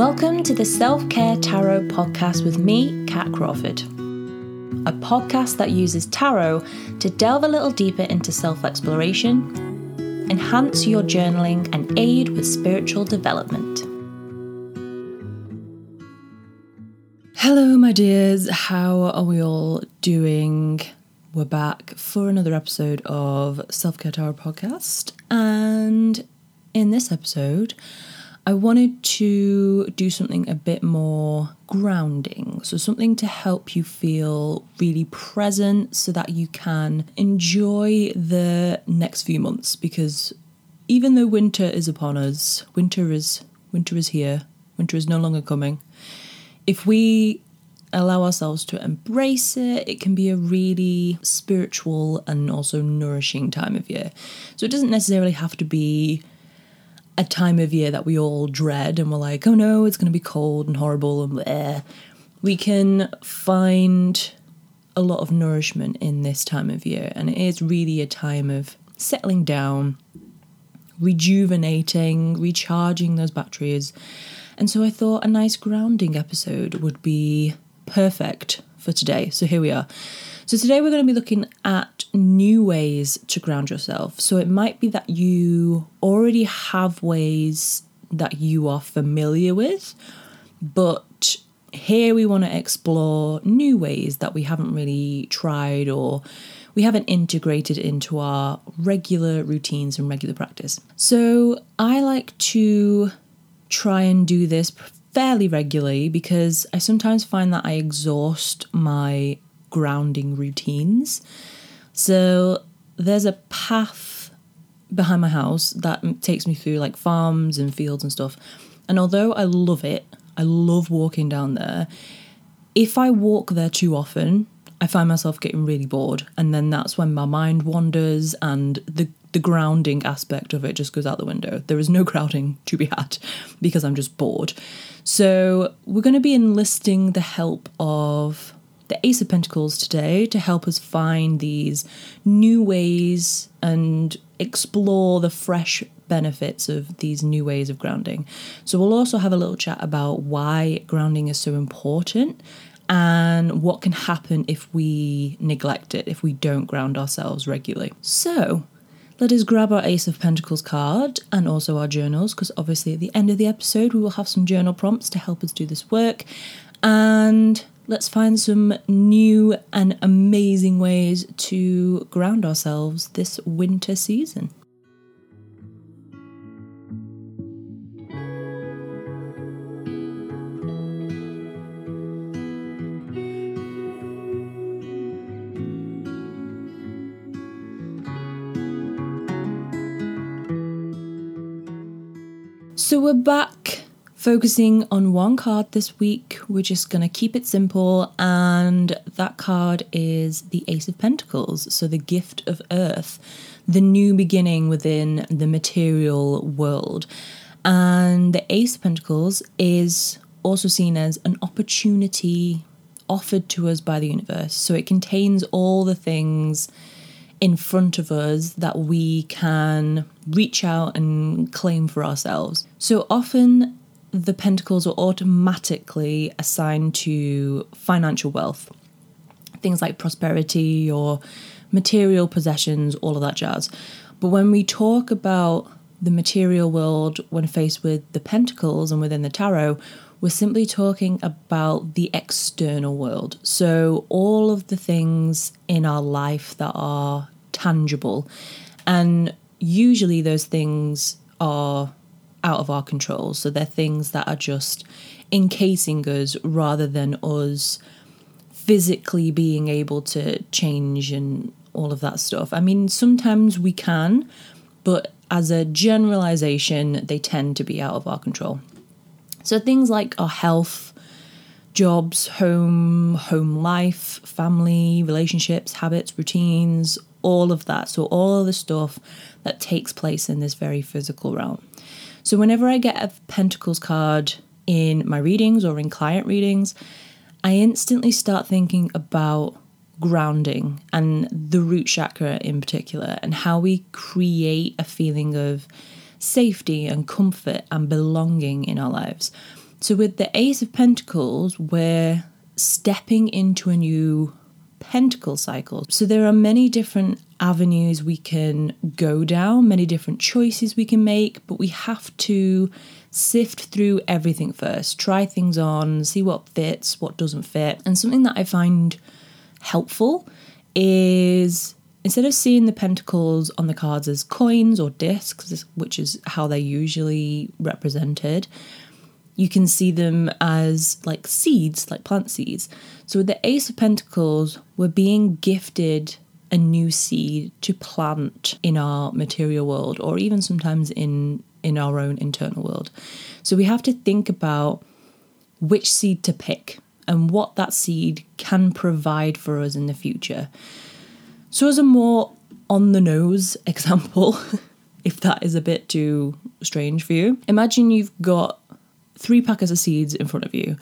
Welcome to the Self Care Tarot podcast with me, Kat Crawford. A podcast that uses tarot to delve a little deeper into self exploration, enhance your journaling, and aid with spiritual development. Hello, my dears. How are we all doing? We're back for another episode of Self Care Tarot podcast. And in this episode, I wanted to do something a bit more grounding. So, something to help you feel really present so that you can enjoy the next few months. Because even though winter is upon us, winter is winter is here, winter is no longer coming. If we allow ourselves to embrace it, it can be a really spiritual and also nourishing time of year. So it doesn't necessarily have to be a time of year that we all dread and we're like, oh no, it's going to be cold and horrible and bleh. We can find a lot of nourishment in this time of year, and it is really a time of settling down, rejuvenating, recharging those batteries. And so I thought a nice grounding episode would be perfect for today. So here we are. So today we're going to be looking at new ways to ground yourself. So it might be that you already have ways that you are familiar with, but here we want to explore new ways that we haven't really tried or we haven't integrated into our regular routines and regular practice. So I like to try and do this fairly regularly because I sometimes find that I exhaust my grounding routines. So there's a path behind my house that takes me through like farms and fields and stuff. And although I love it, I love walking down there. If I walk there too often, I find myself getting really bored, and then that's when my mind wanders and the the grounding aspect of it just goes out the window. There is no grounding to be had because I'm just bored. So, we're going to be enlisting the help of the Ace of Pentacles today to help us find these new ways and explore the fresh benefits of these new ways of grounding. So, we'll also have a little chat about why grounding is so important and what can happen if we neglect it, if we don't ground ourselves regularly. So, let us grab our Ace of Pentacles card and also our journals, because obviously at the end of the episode, we will have some journal prompts to help us do this work. And let's find some new and amazing ways to ground ourselves this winter season. So we're back Focusing on one card this week, we're just going to keep it simple, and that card is the Ace of Pentacles, so the gift of Earth, the new beginning within the material world. And the Ace of Pentacles is also seen as an opportunity offered to us by the universe. So it contains all the things in front of us that we can reach out and claim for ourselves. So often the pentacles are automatically assigned to financial wealth. Things like prosperity or material possessions, all of that jazz. But when we talk about the material world when faced with the pentacles and within the tarot, we're simply talking about the external world. So, all of the things in our life that are tangible. And usually, those things are out of our control. So they're things that are just encasing us rather than us physically being able to change and all of that stuff. I mean, sometimes we can, but as a generalization, they tend to be out of our control. So things like our health, jobs, home, home life, family, relationships, habits, routines, all of that. So all of the stuff that takes place in this very physical realm. So whenever I get a Pentacles card in my readings or in client readings, I instantly start thinking about grounding and the root chakra in particular, and how we create a feeling of safety and comfort and belonging in our lives. So, with the Ace of Pentacles, we're stepping into a new pentacle cycle. So, there are many different avenues we can go down, many different choices we can make, but we have to sift through everything first, try things on, see what fits, what doesn't fit. And something that I find helpful is instead of seeing the pentacles on the cards as coins or discs, which is how they're usually represented, you can see them as like seeds, like plant seeds. So with the Ace of Pentacles, we're being gifted a new seed to plant in our material world or even sometimes in in our own internal world. So we have to think about which seed to pick and what that seed can provide for us in the future. So as a more on the nose example, if that is a bit too strange for you, imagine you've got three packets of seeds in front of you.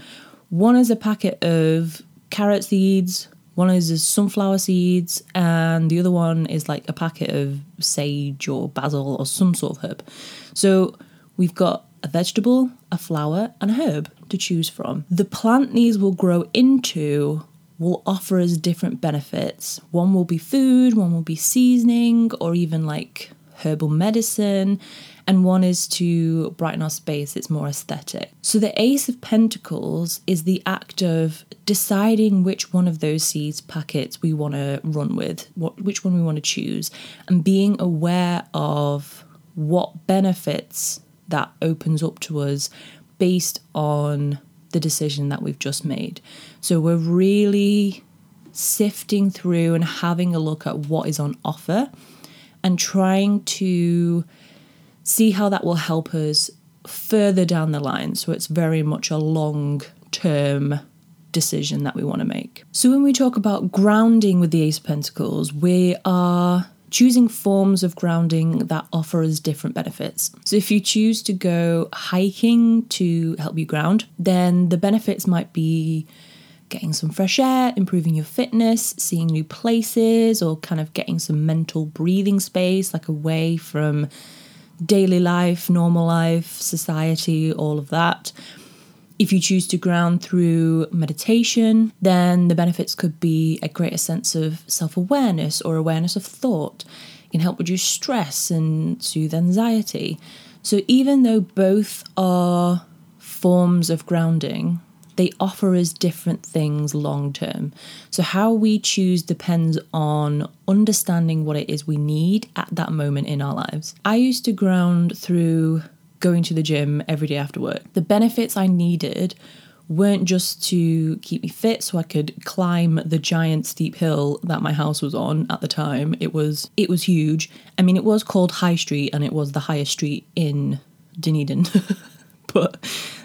One is a packet of carrot seeds, one is sunflower seeds, and the other one is like a packet of sage or basil or some sort of herb. So we've got a vegetable, a flower, and a herb to choose from. The plant these will grow into will offer us different benefits. One will be food, one will be seasoning, or even like herbal medicine, and one is to brighten our space, it's more aesthetic. So the Ace of Pentacles is the act of deciding which one of those seeds packets we want to run with, what which one we want to choose, and being aware of what benefits that opens up to us based on the decision that we've just made. So we're really sifting through and having a look at what is on offer and trying to see how that will help us further down the line. So it's very much a long term decision that we want to make. So when we talk about grounding with the Ace of Pentacles, we are choosing forms of grounding that offer us different benefits. So, if you choose to go hiking to help you ground, then the benefits might be getting some fresh air, improving your fitness, seeing new places, or kind of getting some mental breathing space, like away from daily life, normal life, society, all of that. If you choose to ground through meditation, then the benefits could be a greater sense of self awareness or awareness of thought. It can help reduce stress and soothe anxiety. So, even though both are forms of grounding, they offer us different things long term. So, how we choose depends on understanding what it is we need at that moment in our lives. I used to ground through going to the gym every day after work. The benefits I needed weren't just to keep me fit so I could climb the giant steep hill that my house was on at the time. It was it was huge. I mean it was called High Street and it was the highest street in Dunedin. but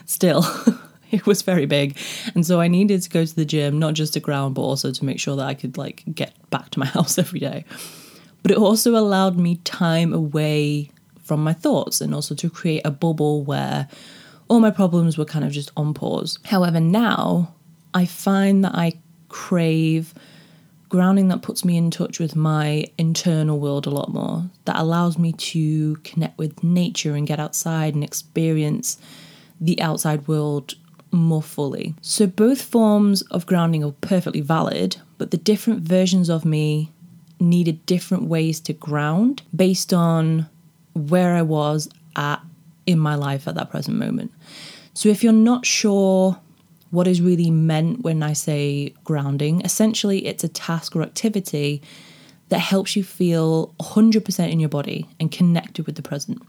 still it was very big. And so I needed to go to the gym not just to ground but also to make sure that I could like get back to my house every day. But it also allowed me time away from my thoughts and also to create a bubble where all my problems were kind of just on pause. However, now I find that I crave grounding that puts me in touch with my internal world a lot more, that allows me to connect with nature and get outside and experience the outside world more fully. So, both forms of grounding are perfectly valid, but the different versions of me needed different ways to ground based on where I was at in my life at that present moment. So if you're not sure what is really meant when I say grounding, essentially it's a task or activity that helps you feel 100% in your body and connected with the present.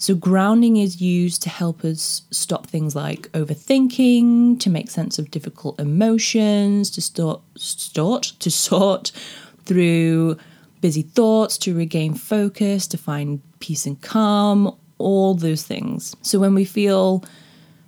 So, grounding is used to help us stop things like overthinking, to make sense of difficult emotions, to start, start to sort through busy thoughts, to regain focus, to find peace and calm, all those things. So when we feel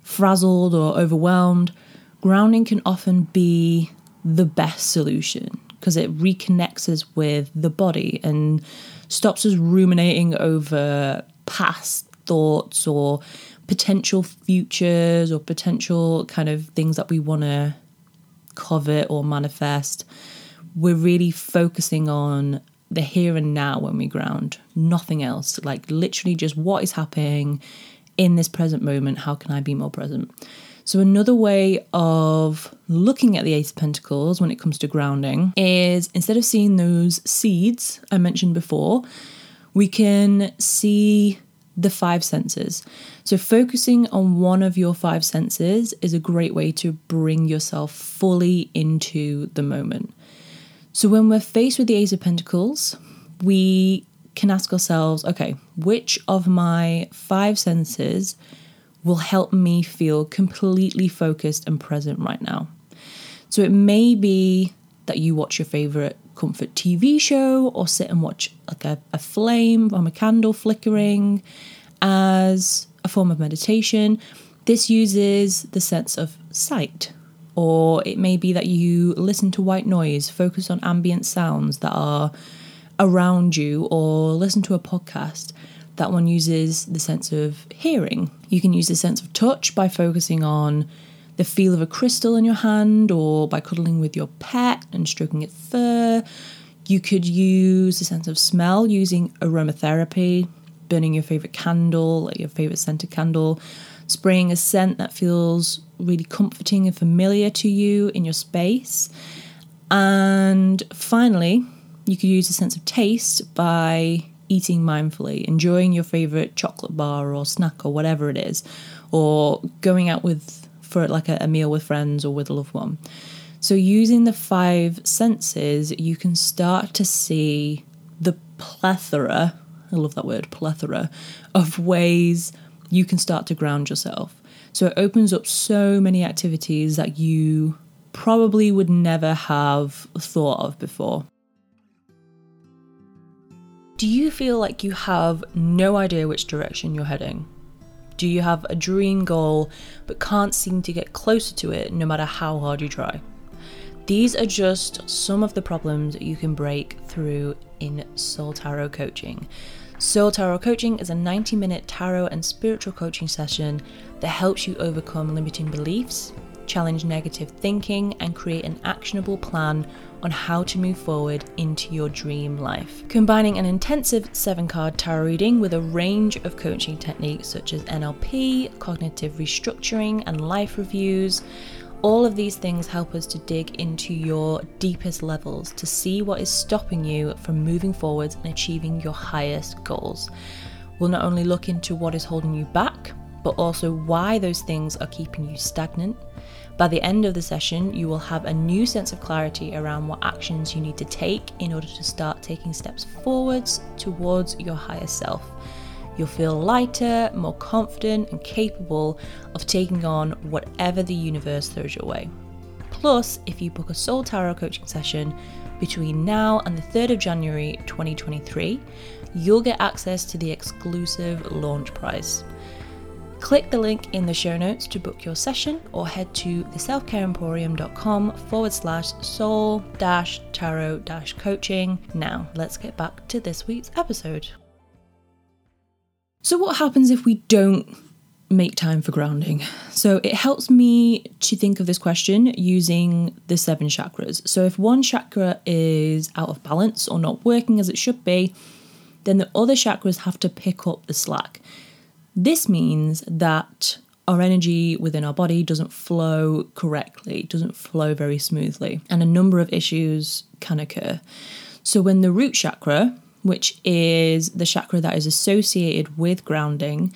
frazzled or overwhelmed, grounding can often be the best solution because it reconnects us with the body and stops us ruminating over past thoughts or potential futures or potential kind of things that we want to covet or manifest. We're really focusing on the here and now when we ground, nothing else. Like literally just what is happening in this present moment. How can I be more present? So, another way of looking at the Ace of Pentacles when it comes to grounding is instead of seeing those seeds I mentioned before, we can see the five senses. So, focusing on one of your five senses is a great way to bring yourself fully into the moment. So, when we're faced with the Ace of Pentacles, we can ask ourselves okay, which of my five senses will help me feel completely focused and present right now? So, it may be that you watch your favorite comfort TV show or sit and watch like a, a flame from a candle flickering as a form of meditation. This uses the sense of sight, or it may be that you listen to white noise, focus on ambient sounds that are around you, or listen to a podcast. That one uses the sense of hearing. You can use the sense of touch by focusing on the feel of a crystal in your hand or by cuddling with your pet and stroking its fur. You could use the sense of smell using aromatherapy, burning your favorite candle, like your favorite scented candle, spraying a scent that feels really comforting and familiar to you in your space. And finally, you could use a sense of taste by eating mindfully, enjoying your favorite chocolate bar or snack or whatever it is, or going out with for like a, a meal with friends or with a loved one. So, using the five senses, you can start to see the plethora I love that word, plethora of ways you can start to ground yourself. So it opens up so many activities that you probably would never have thought of before. Do you feel like you have no idea which direction you're heading? Do you have a dream goal but can't seem to get closer to it no matter how hard you try? These are just some of the problems you can break through in Soul Tarot coaching. Soul Tarot Coaching is a 90 minute tarot and spiritual coaching session that helps you overcome limiting beliefs, challenge negative thinking, and create an actionable plan on how to move forward into your dream life. Combining an intensive seven card tarot reading with a range of coaching techniques such as NLP, cognitive restructuring, and life reviews. All of these things help us to dig into your deepest levels to see what is stopping you from moving forward and achieving your highest goals. We'll not only look into what is holding you back, but also why those things are keeping you stagnant. By the end of the session, you will have a new sense of clarity around what actions you need to take in order to start taking steps forwards towards your higher self. You'll feel lighter, more confident, and capable of taking on whatever the universe throws your way. Plus, if you book a Soul Tarot coaching session between now and the 3rd of January 2023, you'll get access to the exclusive launch price. Click the link in the show notes to book your session or head to theselfcareemporium.com forward slash soul dash tarot dash coaching. Now, let's get back to this week's episode. So, what happens if we don't make time for grounding? So, it helps me to think of this question using the seven chakras. So, if one chakra is out of balance or not working as it should be, then the other chakras have to pick up the slack. This means that our energy within our body doesn't flow correctly, doesn't flow very smoothly, and a number of issues can occur. So, when the root chakra, which is the chakra that is associated with grounding,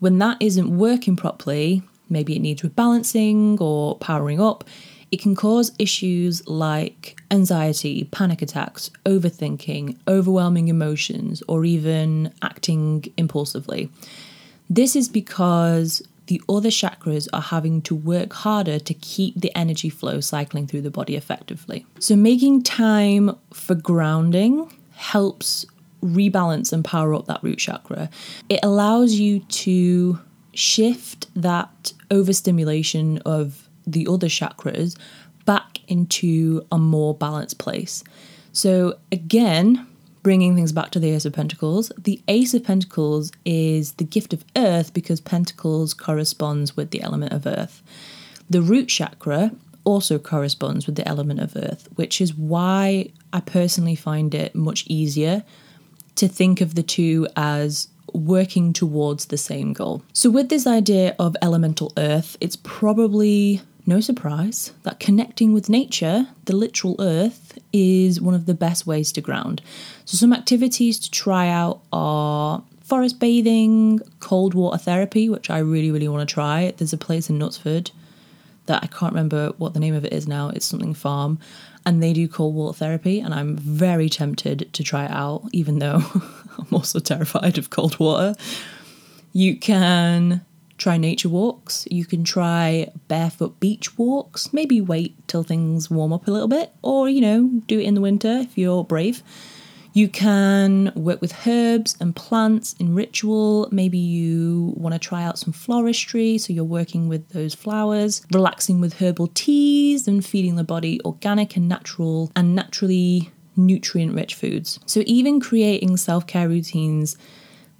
when that isn't working properly, maybe it needs rebalancing or powering up, it can cause issues like anxiety, panic attacks, overthinking, overwhelming emotions, or even acting impulsively. This is because the other chakras are having to work harder to keep the energy flow cycling through the body effectively. So, making time for grounding helps rebalance and power up that root chakra. It allows you to shift that overstimulation of the other chakras back into a more balanced place. So, again, bringing things back to the Ace of Pentacles, the Ace of Pentacles is the gift of earth because Pentacles corresponds with the element of earth. The root chakra also corresponds with the element of earth, which is why I personally find it much easier to think of the two as working towards the same goal. So, with this idea of elemental earth, it's probably no surprise that connecting with nature, the literal earth, is one of the best ways to ground. So, some activities to try out are forest bathing, cold water therapy, which I really, really want to try. There's a place in Knutsford that I can't remember what the name of it is now. It's something farm, and they do cold water therapy, and I'm very tempted to try it out, even though I'm also terrified of cold water. You can try nature walks. You can try barefoot beach walks. Maybe wait till things warm up a little bit, or you know, do it in the winter if you're brave. You can work with herbs and plants in ritual. Maybe you want to try out some floristry, so you're working with those flowers, relaxing with herbal teas, and feeding the body organic and natural and naturally nutrient rich foods. So, even creating self care routines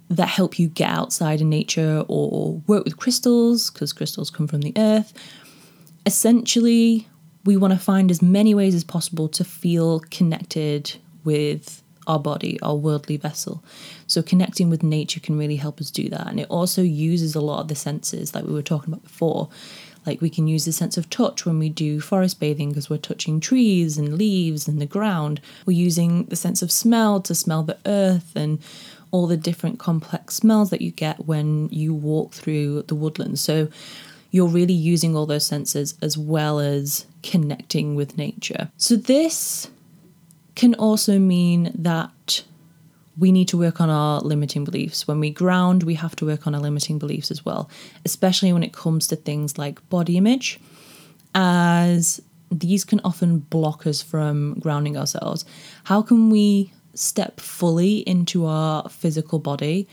that help you get outside in nature or work with crystals, because crystals come from the earth. Essentially, we want to find as many ways as possible to feel connected with our body, our worldly vessel. So, connecting with nature can really help us do that. And it also uses a lot of the senses, like we were talking about before. Like, we can use the sense of touch when we do forest bathing because we're touching trees and leaves and the ground. We're using the sense of smell to smell the earth and all the different complex smells that you get when you walk through the woodlands. So, you're really using all those senses as well as connecting with nature. So, this can also mean that we need to work on our limiting beliefs. When we ground, we have to work on our limiting beliefs as well, especially when it comes to things like body image, as these can often block us from grounding ourselves. How can we step fully into our physical body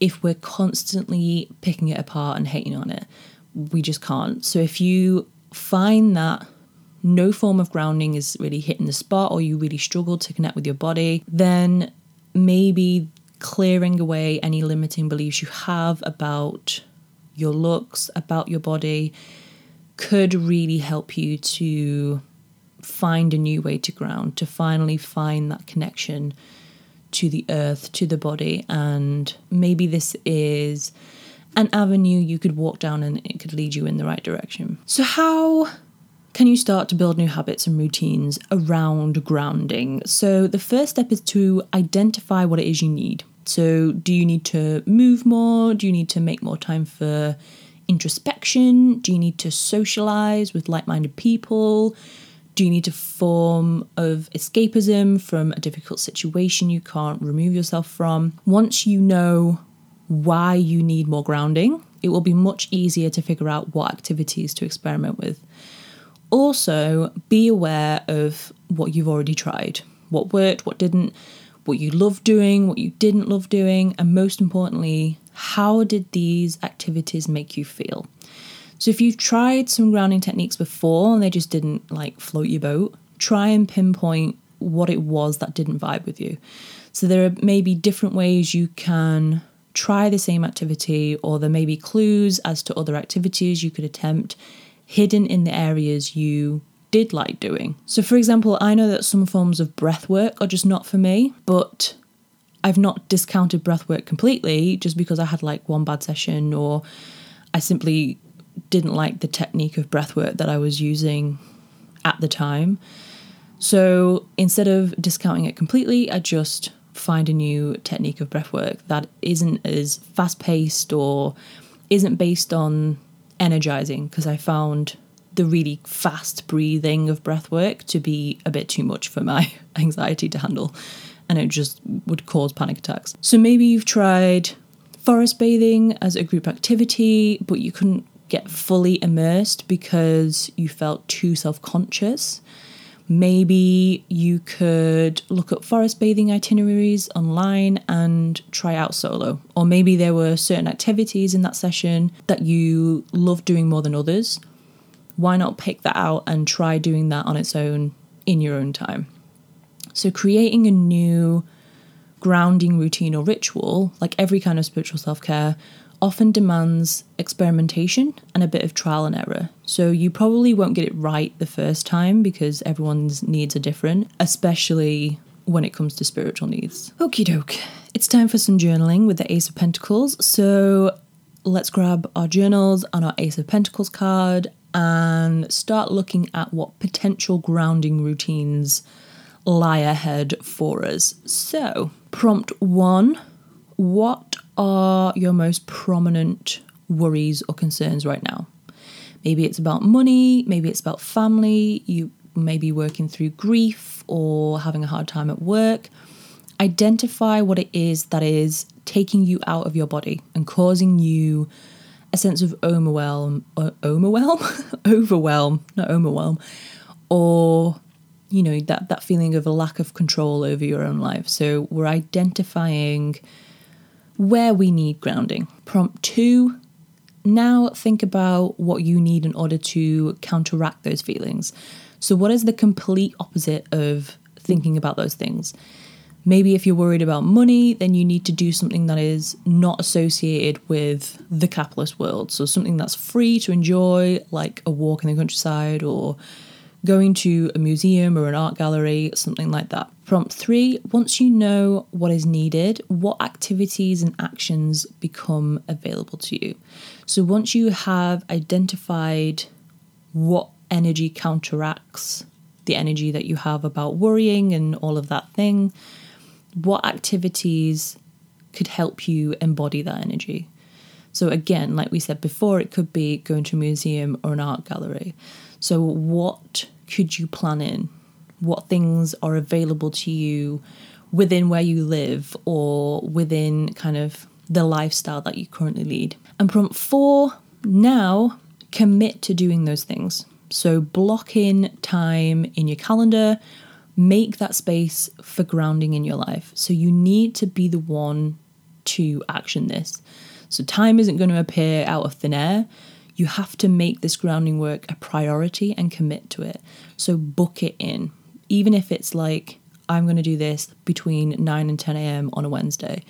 if we're constantly picking it apart and hating on it? We just can't. So if you find that no form of grounding is really hitting the spot or you really struggle to connect with your body, then maybe clearing away any limiting beliefs you have about your looks, about your body, could really help you to find a new way to ground, to finally find that connection to the earth, to the body. And maybe this is an avenue you could walk down and it could lead you in the right direction. So, how can you start to build new habits and routines around grounding? So, the first step is to identify what it is you need. So, do you need to move more? Do you need to make more time for introspection? Do you need to socialize with like minded people? Do you need to form of escapism from a difficult situation you can't remove yourself from? Once you know why you need more grounding, it will be much easier to figure out what activities to experiment with. Also, be aware of what you've already tried, what worked, what didn't, what you love doing, what you didn't love doing, and most importantly, how did these activities make you feel? So, if you've tried some grounding techniques before and they just didn't like float your boat, try and pinpoint what it was that didn't vibe with you. So, there are maybe different ways you can try the same activity, or there may be clues as to other activities you could attempt hidden in the areas you did like doing. So, for example, I know that some forms of breath work are just not for me, but I've not discounted breath work completely just because I had like one bad session or I simply didn't like the technique of breath work that I was using at the time. So instead of discounting it completely, I just find a new technique of breath work that isn't as fast paced or isn't based on energizing because I found the really fast breathing of breath work to be a bit too much for my anxiety to handle and it just would cause panic attacks. So maybe you've tried forest bathing as a group activity, but you couldn't get fully immersed because you felt too self conscious. Maybe you could look up forest bathing itineraries online and try out solo. Or maybe there were certain activities in that session that you love doing more than others. Why not pick that out and try doing that on its own in your own time? So, creating a new grounding routine or ritual, like every kind of spiritual self care, often demands experimentation and a bit of trial and error. So you probably won't get it right the first time because everyone's needs are different, especially when it comes to spiritual needs. Okie doke. it's time for some journaling with the Ace of Pentacles. So let's grab our journals and our Ace of Pentacles card and start looking at what potential grounding routines lie ahead for us. So, prompt one What are your most prominent worries or concerns right now? Maybe it's about money, maybe it's about family, you may be working through grief or having a hard time at work. Identify what it is that is taking you out of your body and causing you a sense of overwhelm, uh, overwhelm, overwhelm, not overwhelm, or you know that that feeling of a lack of control over your own life. So we're identifying where we need grounding. Prompt two. Now think about what you need in order to counteract those feelings. So, what is the complete opposite of thinking about those things? Maybe if you're worried about money, then you need to do something that is not associated with the capitalist world. So something that's free to enjoy, like a walk in the countryside or going to a museum or an art gallery, something like that. Prompt three once you know what is needed, what activities and actions become available to you? So once you have identified what energy counteracts the energy that you have about worrying and all of that thing, what activities could help you embody that energy. So, again, like we said before, it could be going to a museum or an art gallery. So, what could you plan in? What things are available to you within where you live or within kind of the lifestyle that you currently lead? And prompt four now commit to doing those things. So, block in time in your calendar make that space for grounding in your life. So you need to be the one to action this. So time isn't going to appear out of thin air. You have to make this grounding work a priority and commit to it. So book it in. Even if it's like, I'm going to do this between 9 and 10 a.m. on a Wednesday,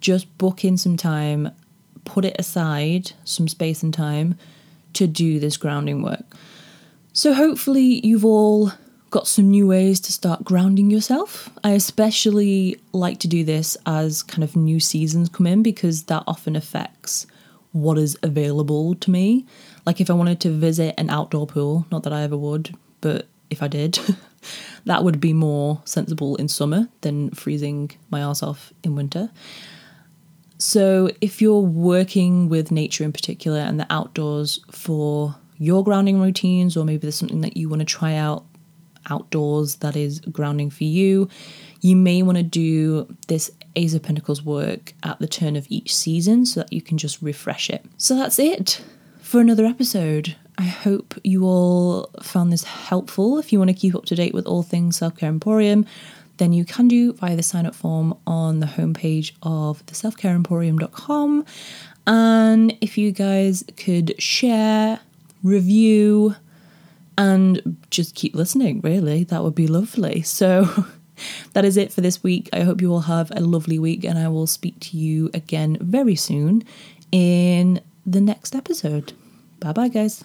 just book in some time, put it aside, some space and time to do this grounding work. So hopefully you've all got some new ways to start grounding yourself. I especially like to do this as kind of new seasons come in because that often affects what is available to me. Like if I wanted to visit an outdoor pool, not that I ever would, but if I did, that would be more sensible in summer than freezing my ass off in winter. So if you're working with nature in particular and the outdoors for your grounding routines, or maybe there's something that you want to try out outdoors that is grounding for you. You may want to do this Ace of Pentacles work at the turn of each season so that you can just refresh it. So that's it for another episode. I hope you all found this helpful. If you want to keep up to date with all things Self Care Emporium, then you can do via the sign up form on the homepage of the selfcareemporium.com. And if you guys could share, review, and just keep listening, really. That would be lovely. So that is it for this week. I hope you all have a lovely week, and I will speak to you again very soon in the next episode. Bye bye, guys.